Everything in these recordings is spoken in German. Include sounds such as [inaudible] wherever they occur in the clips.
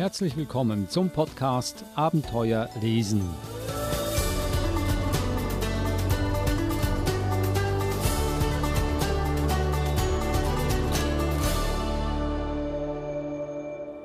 Herzlich willkommen zum Podcast Abenteuer lesen.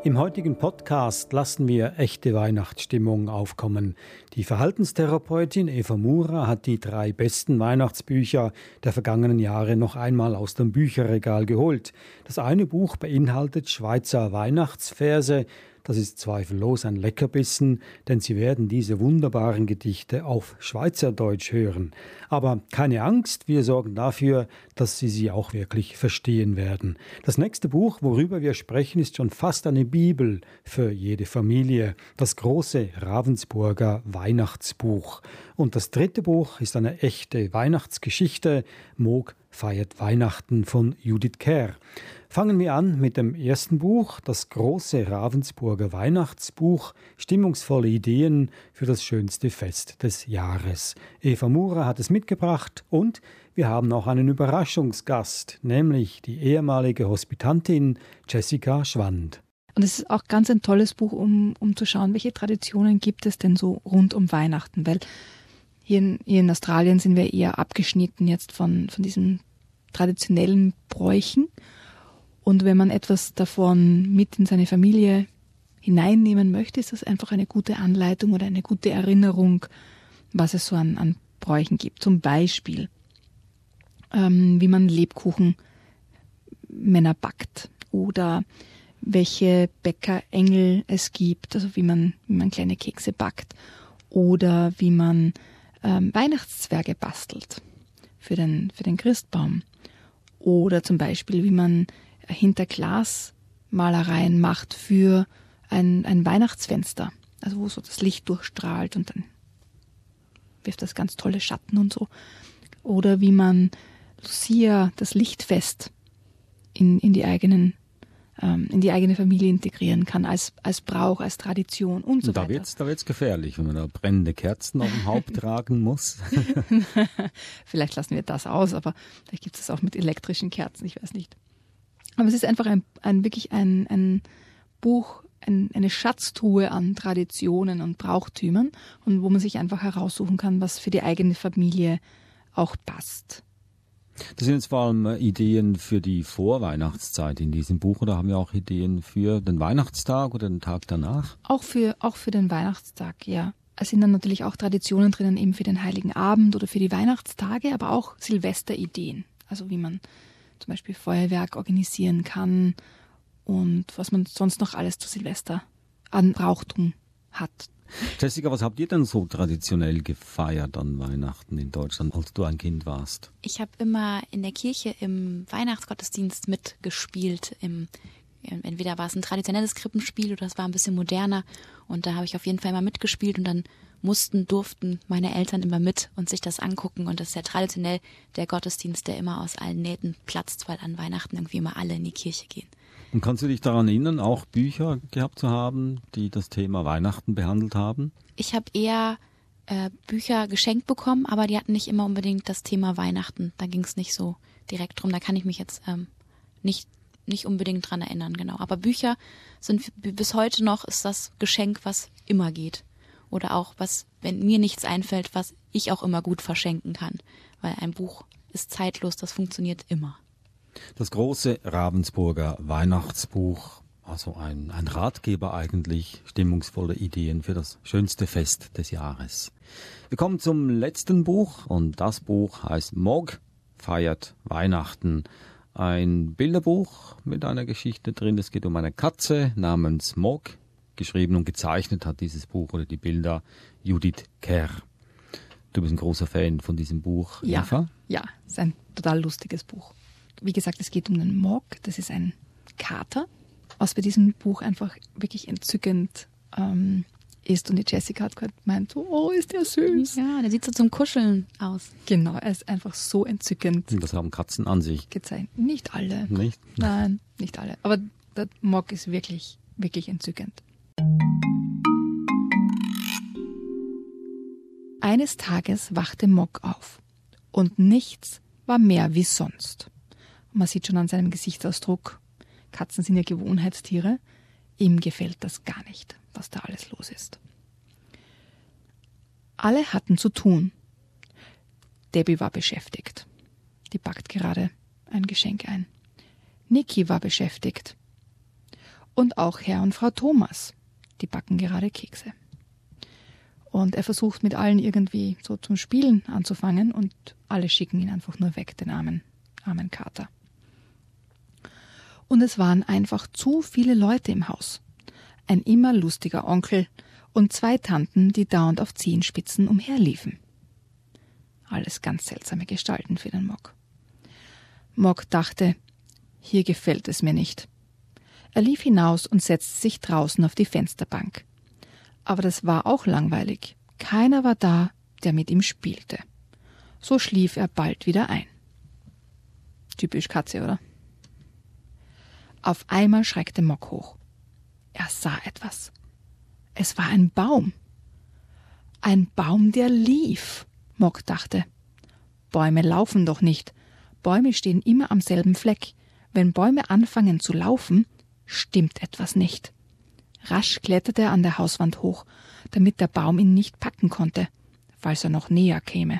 Im heutigen Podcast lassen wir echte Weihnachtsstimmung aufkommen. Die Verhaltenstherapeutin Eva Mura hat die drei besten Weihnachtsbücher der vergangenen Jahre noch einmal aus dem Bücherregal geholt. Das eine Buch beinhaltet Schweizer Weihnachtsverse, das ist zweifellos ein Leckerbissen, denn Sie werden diese wunderbaren Gedichte auf Schweizerdeutsch hören. Aber keine Angst, wir sorgen dafür, dass Sie sie auch wirklich verstehen werden. Das nächste Buch, worüber wir sprechen, ist schon fast eine Bibel für jede Familie. Das große Ravensburger Weihnachtsbuch. Und das dritte Buch ist eine echte Weihnachtsgeschichte. Moog feiert Weihnachten von Judith Kerr. Fangen wir an mit dem ersten Buch, das große Ravensburger Weihnachtsbuch, stimmungsvolle Ideen für das schönste Fest des Jahres. Eva Mura hat es mitgebracht und wir haben auch einen Überraschungsgast, nämlich die ehemalige Hospitantin Jessica Schwand. Und es ist auch ganz ein tolles Buch, um, um zu schauen, welche Traditionen gibt es denn so rund um Weihnachten, weil hier in, hier in Australien sind wir eher abgeschnitten jetzt von, von diesen traditionellen Bräuchen und wenn man etwas davon mit in seine Familie hineinnehmen möchte, ist das einfach eine gute Anleitung oder eine gute Erinnerung, was es so an, an Bräuchen gibt. Zum Beispiel, ähm, wie man Lebkuchen Männer backt oder welche Bäckerengel es gibt, also wie man, wie man kleine Kekse backt oder wie man ähm, Weihnachtszwerge bastelt für den, für den Christbaum oder zum Beispiel, wie man hinter Glasmalereien macht für ein, ein Weihnachtsfenster, also wo so das Licht durchstrahlt und dann wirft das ganz tolle Schatten und so. Oder wie man Lucia, das Lichtfest, in, in die eigenen ähm, in die eigene Familie integrieren kann, als, als Brauch, als Tradition und so da weiter. Wird's, da wird es gefährlich, wenn man da brennende Kerzen auf dem Haupt [laughs] tragen muss. [laughs] vielleicht lassen wir das aus, aber vielleicht gibt es auch mit elektrischen Kerzen, ich weiß nicht. Aber es ist einfach ein, ein wirklich ein, ein Buch, ein, eine Schatztruhe an Traditionen und Brauchtümern und wo man sich einfach heraussuchen kann, was für die eigene Familie auch passt. Das sind jetzt vor allem äh, Ideen für die Vorweihnachtszeit in diesem Buch oder haben wir auch Ideen für den Weihnachtstag oder den Tag danach? Auch für, auch für den Weihnachtstag, ja. Es sind dann natürlich auch Traditionen drinnen eben für den Heiligen Abend oder für die Weihnachtstage, aber auch Silvesterideen. Also wie man zum Beispiel Feuerwerk organisieren kann und was man sonst noch alles zu Silvester an Brauchtum hat. Jessica, was habt ihr denn so traditionell gefeiert an Weihnachten in Deutschland, als du ein Kind warst? Ich habe immer in der Kirche im Weihnachtsgottesdienst mitgespielt. Im, entweder war es ein traditionelles Krippenspiel oder es war ein bisschen moderner. Und da habe ich auf jeden Fall immer mitgespielt und dann mussten, durften meine Eltern immer mit und sich das angucken. Und das ist ja traditionell der Gottesdienst, der immer aus allen Nähten platzt, weil an Weihnachten irgendwie immer alle in die Kirche gehen. Und kannst du dich daran erinnern, auch Bücher gehabt zu haben, die das Thema Weihnachten behandelt haben? Ich habe eher äh, Bücher geschenkt bekommen, aber die hatten nicht immer unbedingt das Thema Weihnachten. Da ging es nicht so direkt drum. Da kann ich mich jetzt ähm, nicht nicht unbedingt dran erinnern, genau. Aber Bücher sind bis heute noch ist das Geschenk, was immer geht oder auch was, wenn mir nichts einfällt, was ich auch immer gut verschenken kann, weil ein Buch ist zeitlos, das funktioniert immer. Das große Ravensburger Weihnachtsbuch, also ein, ein Ratgeber eigentlich, stimmungsvolle Ideen für das schönste Fest des Jahres. Wir kommen zum letzten Buch und das Buch heißt Mog feiert Weihnachten. Ein Bilderbuch mit einer Geschichte drin. Es geht um eine Katze namens Mog, geschrieben und gezeichnet hat dieses Buch oder die Bilder Judith Kerr. Du bist ein großer Fan von diesem Buch, ja, Eva? Ja, es ist ein total lustiges Buch. Wie gesagt, es geht um den Mog. Das ist ein Kater, was bei diesem Buch einfach wirklich entzückend ähm, ist. Und die Jessica hat gerade gemeint, so, oh, ist der süß. Ja, der sieht so zum Kuscheln aus. Genau, er ist einfach so entzückend. Und das haben Katzen an sich. Gezeichnet. Nicht alle. Nicht? Nein, nicht alle. Aber der Mog ist wirklich, wirklich entzückend. Eines Tages wachte Mock auf und nichts war mehr wie sonst. Man sieht schon an seinem Gesichtsausdruck, Katzen sind ja Gewohnheitstiere. Ihm gefällt das gar nicht, was da alles los ist. Alle hatten zu tun. Debbie war beschäftigt. Die packt gerade ein Geschenk ein. Niki war beschäftigt. Und auch Herr und Frau Thomas. Die backen gerade Kekse. Und er versucht mit allen irgendwie so zum Spielen anzufangen und alle schicken ihn einfach nur weg, den armen, armen Kater. Und es waren einfach zu viele Leute im Haus. Ein immer lustiger Onkel und zwei Tanten, die dauernd auf Zehenspitzen umherliefen. Alles ganz seltsame Gestalten für den Mock. Mock dachte, hier gefällt es mir nicht. Er lief hinaus und setzte sich draußen auf die Fensterbank. Aber das war auch langweilig. Keiner war da, der mit ihm spielte. So schlief er bald wieder ein. Typisch Katze, oder? Auf einmal schreckte Mock hoch. Er sah etwas. Es war ein Baum. Ein Baum, der lief. Mock dachte. Bäume laufen doch nicht. Bäume stehen immer am selben Fleck. Wenn Bäume anfangen zu laufen, stimmt etwas nicht. Rasch kletterte er an der Hauswand hoch, damit der Baum ihn nicht packen konnte, falls er noch näher käme.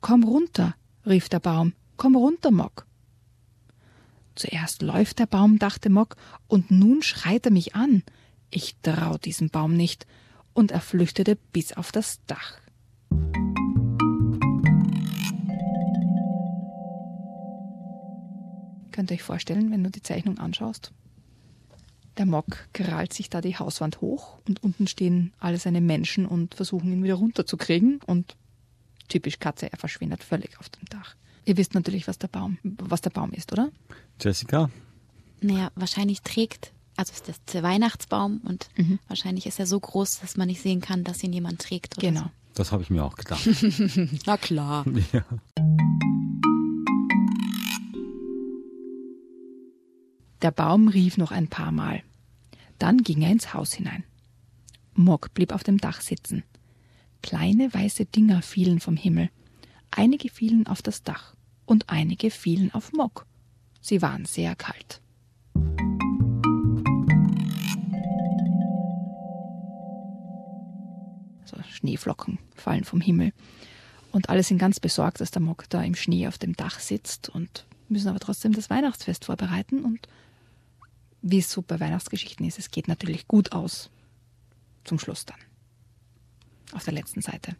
Komm runter, rief der Baum, komm runter, Mock. Zuerst läuft der Baum, dachte Mock, und nun schreit er mich an. Ich trau diesem Baum nicht, und er flüchtete bis auf das Dach. Könnt ihr euch vorstellen, wenn du die Zeichnung anschaust? Der Mock krallt sich da die Hauswand hoch und unten stehen alle seine Menschen und versuchen ihn wieder runterzukriegen und typisch Katze, er verschwindet völlig auf dem Dach. Ihr wisst natürlich, was der Baum, was der Baum ist, oder? Jessica? Naja, wahrscheinlich trägt, also ist das der Weihnachtsbaum und mhm. wahrscheinlich ist er so groß, dass man nicht sehen kann, dass ihn jemand trägt. genau. So. Das habe ich mir auch gedacht. [laughs] Na klar. [laughs] Ja. Der Baum rief noch ein paar Mal. Dann ging er ins Haus hinein. Mock blieb auf dem Dach sitzen. Kleine weiße Dinger fielen vom Himmel. Einige fielen auf das Dach und einige fielen auf Mock. Sie waren sehr kalt. So Schneeflocken fallen vom Himmel. Und alle sind ganz besorgt, dass der Mock da im Schnee auf dem Dach sitzt und müssen aber trotzdem das Weihnachtsfest vorbereiten und wie es so bei Weihnachtsgeschichten ist, es geht natürlich gut aus. Zum Schluss dann. Auf der letzten Seite.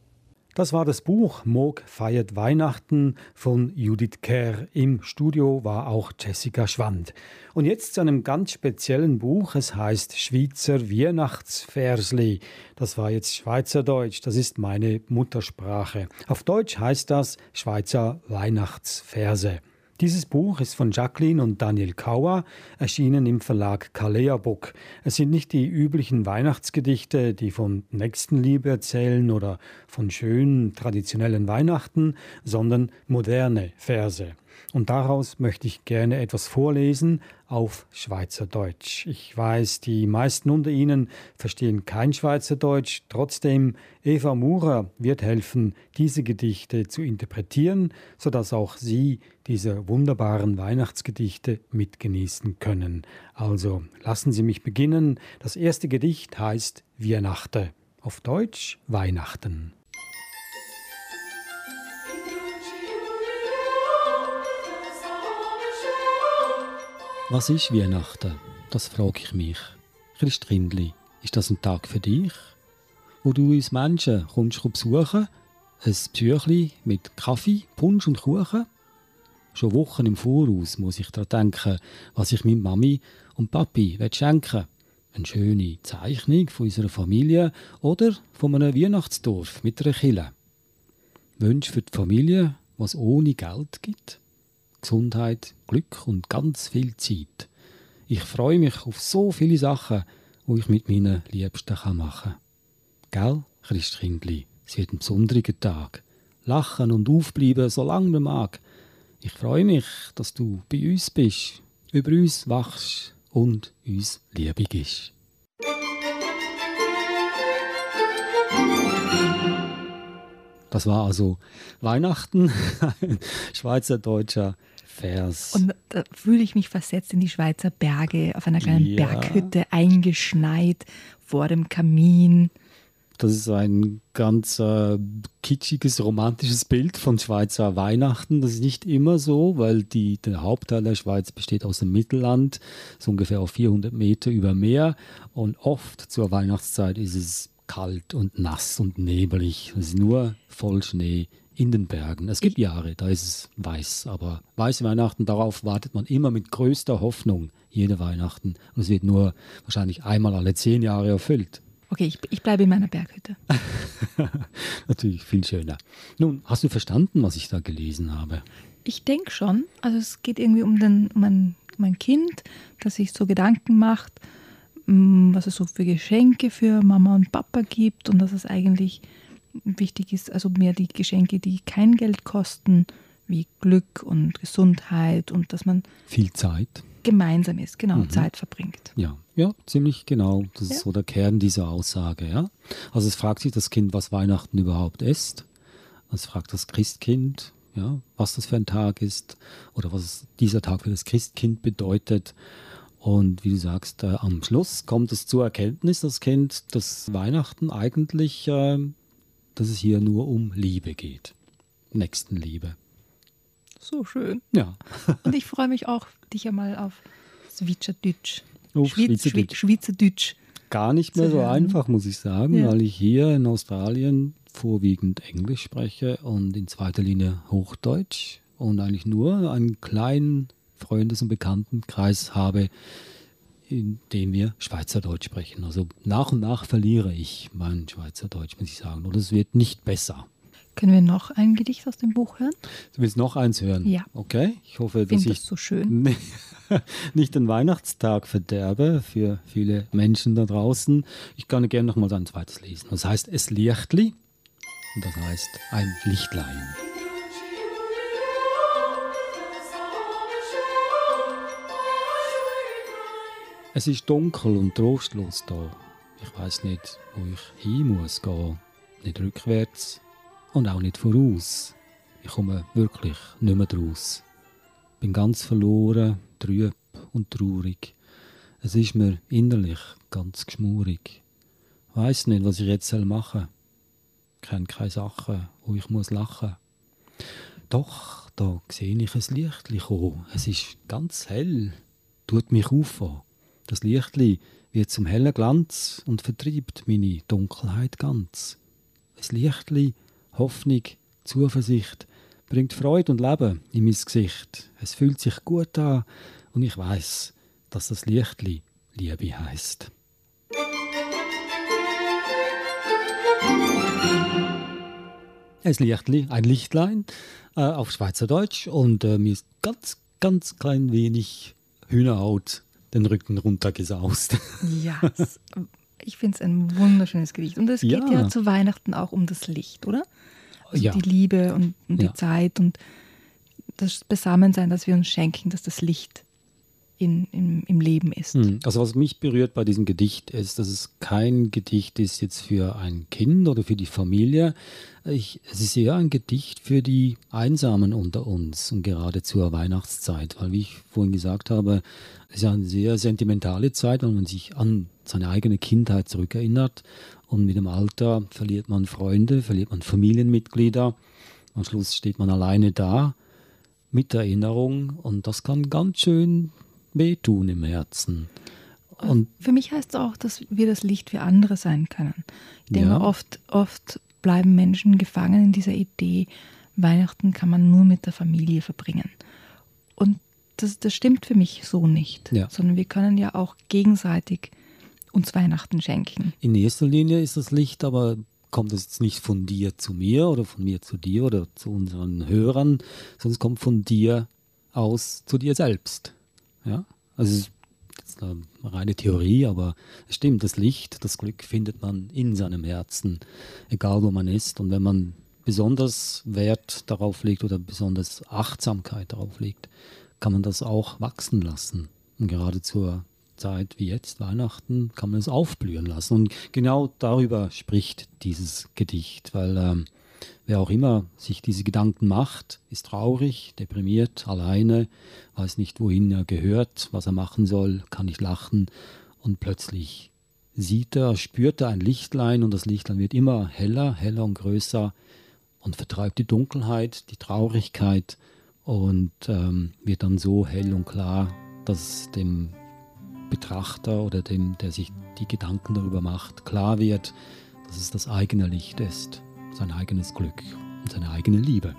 Das war das Buch Moog feiert Weihnachten von Judith Kerr. Im Studio war auch Jessica Schwand. Und jetzt zu einem ganz speziellen Buch. Es heißt Schweizer Weihnachtsversli. Das war jetzt Schweizerdeutsch. Das ist meine Muttersprache. Auf Deutsch heißt das Schweizer Weihnachtsverse. Dieses Buch ist von Jacqueline und Daniel Kauer, erschienen im Verlag Kalea Book. Es sind nicht die üblichen Weihnachtsgedichte, die von Nächstenliebe erzählen oder von schönen traditionellen Weihnachten, sondern moderne Verse. Und daraus möchte ich gerne etwas vorlesen auf Schweizerdeutsch. Ich weiß, die meisten unter Ihnen verstehen kein Schweizerdeutsch. Trotzdem, Eva Murer wird helfen, diese Gedichte zu interpretieren, sodass auch Sie diese wunderbaren Weihnachtsgedichte mitgenießen können. Also lassen Sie mich beginnen. Das erste Gedicht heißt Weihnachten. Auf Deutsch Weihnachten. Was ist Weihnachten? Das frage ich mich. Christrindli, ist das ein Tag für dich? Wo du uns Menschen kommst besuchen? Ein Büchli mit Kaffee, Punsch und Kuchen? Schon Wochen im Voraus muss ich daran denken, was ich mit Mami und Papi schenken will. Eine schöne Zeichnung von unserer Familie oder von einem Weihnachtsdorf mit einer Kille. Wünsche für die Familie, was ohne Geld gibt? Gesundheit, Glück und ganz viel Zeit. Ich freue mich auf so viele Sachen, wo ich mit meinen Liebsten machen kann. Gell, Christkindli? Es wird ein besonderer Tag. Lachen und aufbleiben, solange man mag. Ich freue mich, dass du bei uns bist, über uns wachst und uns liebig ist. Das war also Weihnachten, [laughs] ein schweizerdeutscher Vers. Und da fühle ich mich versetzt in die Schweizer Berge, auf einer kleinen Ja. Berghütte, eingeschneit vor dem Kamin. Das ist ein ganz äh, kitschiges, romantisches Bild von Schweizer Weihnachten. Das ist nicht immer so, weil die, der Hauptteil der Schweiz besteht aus dem Mittelland, so ungefähr auf 400 Meter über Meer. Und oft zur Weihnachtszeit ist es kalt und nass und nebelig. Es ist nur voll Schnee in den Bergen. Es gibt Jahre, da ist es weiß, aber weiße Weihnachten, darauf wartet man immer mit größter Hoffnung, jede Weihnachten. Und es wird nur wahrscheinlich einmal alle zehn Jahre erfüllt. Okay, ich, ich bleibe in meiner Berghütte. [laughs] Natürlich viel schöner. Nun, hast du verstanden, was ich da gelesen habe? Ich denke schon. Also es geht irgendwie um, den, um, ein, um ein Kind, das sich so Gedanken macht, was es so für Geschenke für Mama und Papa gibt und dass es eigentlich wichtig ist, also mehr die Geschenke, die kein Geld kosten, wie Glück und Gesundheit und dass man Viel Zeit. gemeinsam ist, genau, Zeit verbringt. Ja, ja, ziemlich genau. Das ist Ja. so der Kern dieser Aussage, ja. Also es fragt sich das Kind, was Weihnachten überhaupt ist. Es fragt das Christkind, ja, was das für ein Tag ist oder was dieser Tag für das Christkind bedeutet. Und wie du sagst, äh, am Schluss kommt es zur Erkenntnis, das Kind, dass Weihnachten eigentlich, äh, dass es hier nur um Liebe geht. Nächstenliebe. So schön. Ja. [laughs] Und ich freue mich auch, dich einmal auf Schweizerdeutsch. Auf Schweiz- Schweizerdeutsch. Schweizerdeutsch. gar nicht mehr so einfach, muss ich sagen, Ja. weil ich hier in Australien vorwiegend Englisch spreche und in zweiter Linie Hochdeutsch und eigentlich nur einen kleinen Freundes- und Bekanntenkreis habe, in dem wir Schweizerdeutsch sprechen. Also nach und nach verliere ich mein Schweizerdeutsch, muss ich sagen. Und es wird nicht besser. Können wir noch ein Gedicht aus dem Buch hören? Du willst noch eins hören? Ja. Okay. Ich hoffe, dass finde ich das so schön. [laughs] Nicht den Weihnachtstag verderbe für viele Menschen da draußen. Ich kann gerne noch mal ein zweites lesen. Das heißt Es Lichtli und das heißt ein Lichtlein. Es ist dunkel und trostlos da. Ich weiß nicht, wo ich hin muss gehen. Nicht rückwärts und auch nicht voraus. Ich komme wirklich nicht mehr draus. Bin ganz verloren, trüb und traurig. Es ist mir innerlich ganz geschmurig. Weiß nicht, was ich jetzt soll machen. Kenn keine Sachen, wo ich muss lachen. Doch, da sehe ich ein Lichtli kommen. Es ist ganz hell, tut mich auf. Das Lichtli wird zum hellen Glanz und vertreibt meine Dunkelheit ganz. Ein Lichtli, Hoffnung, Zuversicht, bringt Freude und Leben in mein Gesicht. Es fühlt sich gut an und ich weiß, dass das Lichtli Liebe heißt. Ein Lichtli, ein Lichtlein äh, auf Schweizerdeutsch und äh, mir ist ganz, ganz klein wenig Hühnerhaut den Rücken runtergesaust. Ja, ich finde es ein wunderschönes Gedicht. Und es geht Ja. ja zu Weihnachten auch um das Licht, oder? Also Ja. die Liebe und, und Ja. die Zeit und das Beisammensein, das wir uns schenken, dass das Licht in, im, im Leben ist. Hm, Also was mich berührt bei diesem Gedicht ist, dass es kein Gedicht ist jetzt für ein Kind oder für die Familie. Ich, es ist eher ein Gedicht für die Einsamen unter uns und gerade zur Weihnachtszeit, weil wie ich vorhin gesagt habe, es ist ja eine sehr sentimentale Zeit, wenn man sich an seine eigene Kindheit zurückerinnert und mit dem Alter verliert man Freunde, verliert man Familienmitglieder. Am Schluss steht man alleine da mit der Erinnerung und das kann ganz schön wehtun im Herzen. Und Für mich heißt es auch, dass wir das Licht für andere sein können. Ich denke, Ja. oft, oft bleiben Menschen gefangen in dieser Idee, Weihnachten kann man nur mit der Familie verbringen. Und das, das stimmt für mich so nicht, Ja. sondern wir können ja auch gegenseitig uns Weihnachten schenken. in erster Linie ist das Licht, aber kommt es jetzt nicht von dir zu mir oder von mir zu dir oder zu unseren Hörern, sondern es kommt von dir aus zu dir selbst. Ja? Also es ist eine reine Theorie, aber es stimmt, das Licht, das Glück findet man in seinem Herzen, egal wo man ist. Und wenn man besonders Wert darauf legt oder besonders Achtsamkeit darauf legt, kann man das auch wachsen lassen. Und gerade zur Zeit wie jetzt, Weihnachten, kann man es aufblühen lassen. Und genau darüber spricht dieses Gedicht, weil ähm, wer auch immer sich diese Gedanken macht, ist traurig, deprimiert, alleine, weiß nicht, wohin er gehört, was er machen soll, kann nicht lachen. Und plötzlich sieht er, spürt er ein Lichtlein und das Lichtlein wird immer heller, heller und größer und vertreibt die Dunkelheit, die Traurigkeit und ähm, wird dann so hell und klar, dass dem Betrachter oder dem, der sich die Gedanken darüber macht, klar wird, dass es das eigene Licht ist, sein eigenes Glück und seine eigene Liebe.